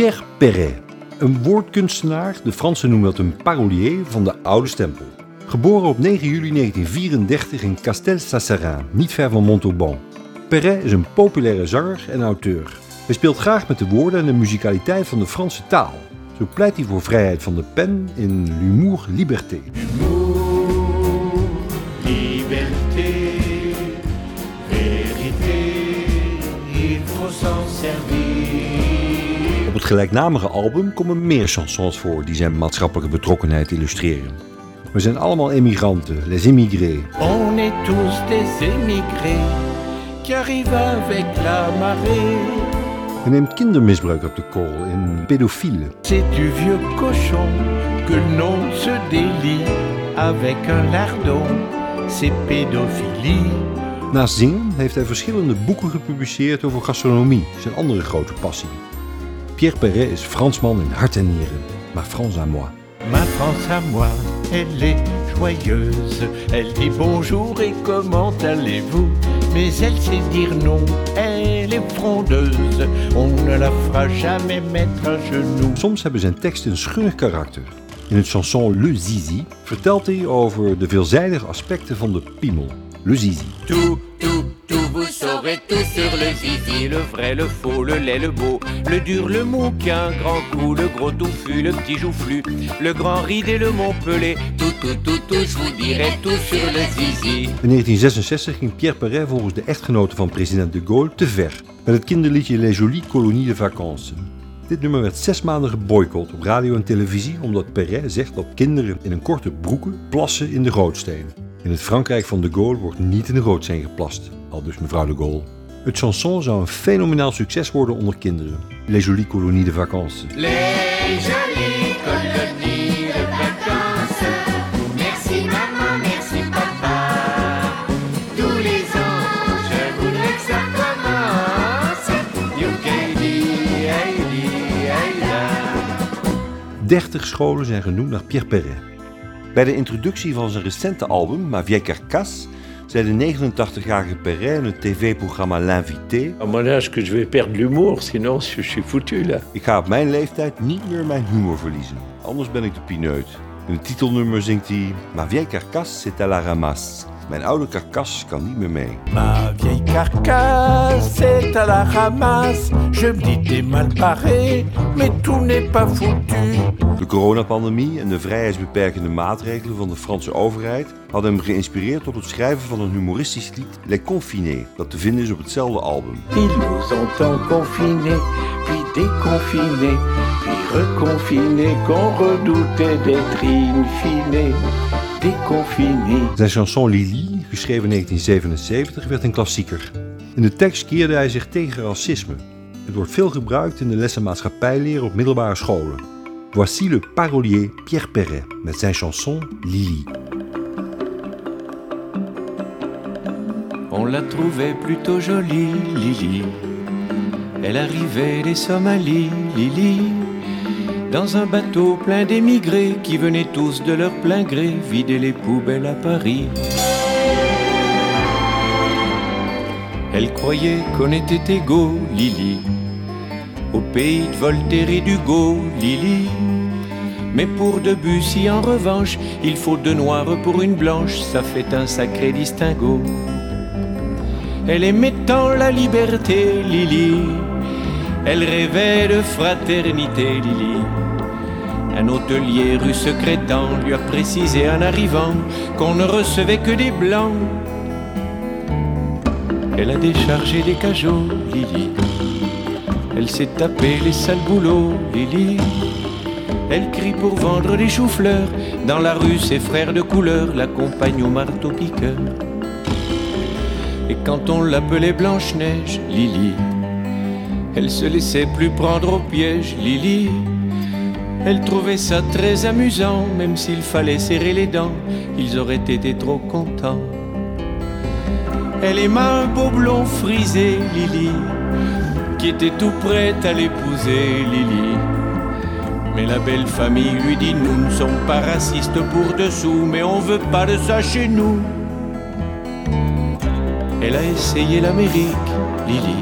Pierre Perret, een woordkunstenaar, de Fransen noemen dat een parolier van de oude stempel. Geboren op 9 juli 1934 in Castel-Sasserin, niet ver van Montauban. Perret is een populaire zanger en auteur. Hij speelt graag met de woorden en de muzikaliteit van de Franse taal. Zo pleit hij voor vrijheid van de pen in L'humour liberté. Humour, liberté, vérité, il faut s'en servir. Op het gelijknamige album komen meer chansons voor die zijn maatschappelijke betrokkenheid illustreren. We zijn allemaal emigranten, les immigrés. On est tous des émigrés qui arrivent avec la marée. Hij neemt kindermisbruik op de korrel in Pédophile. C'est du vieux cochon que nom se délie avec un lardon. C'est pédophilie. Naast zingen heeft hij verschillende boeken gepubliceerd over gastronomie, zijn andere grote passie. Pierre Perret is Fransman in hart en nieren, maar Frans à moi. Ma France à moi, elle est joyeuse. Elle dit bonjour et comment allez-vous Mais elle sait dire non, elle est frondeuse. On ne la fera jamais mettre à genoux. Soms hebben zijn teksten een schunnig karakter. In het chanson Le Zizi vertelt hij over de veelzijdige aspecten van de piemel. Le Zizi. Tout, tout, tout, vous saurez tout sur le zizi, le vrai, le faux, le laid, le beau, le dur, le mou qui a un grand coup, le gros touffu, le petit joufflu, le grand ride et le montpelé, tout, tout, tout, tout, je vous dirai tout sur le zizi. In 1966 ging Pierre Perret volgens de echtgenote van president de Gaulle te ver met het kinderliedje Les Jolies Colonies de Vacances. Dit nummer werd zes maanden geboycott op radio en televisie omdat Perret zegt dat kinderen in een korte broeken plassen in de gootstenen. In het Frankrijk van de Gaulle wordt niet in de gootsteen geplast, al dus mevrouw de Gaulle. Het chanson zou een fenomenaal succes worden onder kinderen. Les Jolies Colonies de Vacances. Les jolies colonies de vacances, merci maman, merci papa. Tous les ans, je voudrais que ça commence. Youkaidi, aidi, aida. 30 scholen zijn genoemd naar Pierre Perret. Bij de introductie van zijn recente album, Ma Vieille Carcasse, zei de 89-jarige Perret in het tv-programma L'Invité... À mon âge que je vais perdre l'humour, sinon je suis foutu là. Ik ga op mijn leeftijd niet meer mijn humor verliezen, anders ben ik de pineut. In het titelnummer zingt hij... Ma vieille carcasse, c'est à la ramasse. Mijn oude karkas kan niet meer mee. Ma vieille carcasse est à la ramasse. Je me dis t'es mal barré, mais tout n'est pas foutu. De coronapandemie en de vrijheidsbeperkende maatregelen van de Franse overheid hadden hem geïnspireerd tot het schrijven van een humoristisch lied Les Confinés, dat te vinden is op hetzelfde album. Ils nous ont tant confinés, puis déconfinés, puis reconfinés, qu'on redoutait d'être in fine déconfinés. Zijn chanson Lili, geschreven in 1977, werd een klassieker. In de tekst keerde hij zich tegen racisme. Het wordt veel gebruikt in de lessen maatschappijleer op middelbare scholen. Voici le parolier Pierre Perret met zijn chanson Lili. On la trouvait plutôt jolie, Lily. Elle arrivait des Somalies, Lily. Dans un bateau plein d'émigrés qui venaient tous de leur plein gré vider les poubelles à Paris. Elle croyait qu'on était égaux, Lily. Au pays de Voltaire et d'Hugo, Lily. Mais pour Debussy, en revanche, il faut deux noirs pour une blanche, ça fait un sacré distinguo. Elle aimait tant la liberté, Lily. Elle rêvait de fraternité, Lily. Un hôtelier rue secrétant lui a précisé en arrivant qu'on ne recevait que des blancs. Elle a déchargé des cajots, Lily. Elle s'est tapé les sales boulots, Lily. Elle crie pour vendre des choux-fleurs. Dans la rue, ses frères de couleur l'accompagnent au marteau-piqueur. Et quand on l'appelait Blanche-Neige, Lily, elle se laissait plus prendre au piège, Lily. Elle trouvait ça très amusant, même s'il fallait serrer les dents, ils auraient été trop contents. Elle aima un beau blond frisé, Lily, qui était tout prête à l'épouser, Lily. Mais la belle famille lui dit Nous ne sommes pas racistes pour dessous, mais on veut pas de ça chez nous. Elle a essayé l'Amérique, Lily.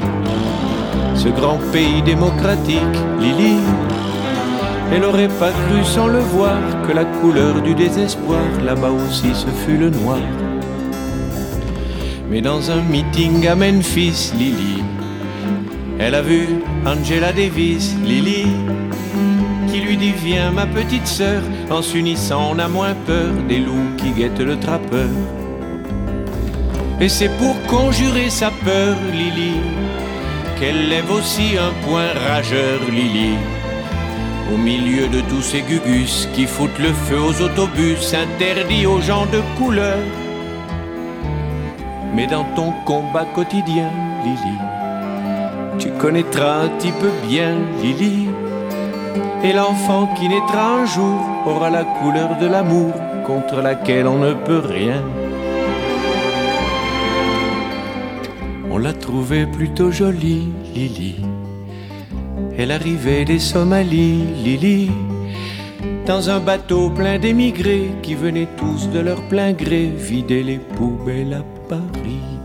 ce grand pays démocratique, Lily. Elle aurait pas cru sans le voir que la couleur du désespoir là-bas aussi ce fut le noir. Mais dans un meeting à Memphis, Lily, elle a vu Angela Davis, Lily, qui lui dit Viens ma petite sœur, en s'unissant on a moins peur des loups qui guettent le trappeur. Et c'est pour conjurer sa peur, Lily, qu'elle lève aussi un point rageur, Lily. Au milieu de tous ces gugus qui foutent le feu aux autobus interdits aux gens de couleur. Mais dans ton combat quotidien, Lily, tu connaîtras un petit peu bien Lily. Et l'enfant qui naîtra un jour aura la couleur de l'amour contre laquelle on ne peut rien. On l'a trouvée plutôt jolie, Lily. Elle arrivait des Somalies, Lily, dans un bateau plein d'émigrés qui venaient tous de leur plein gré vider les poubelles à Paris.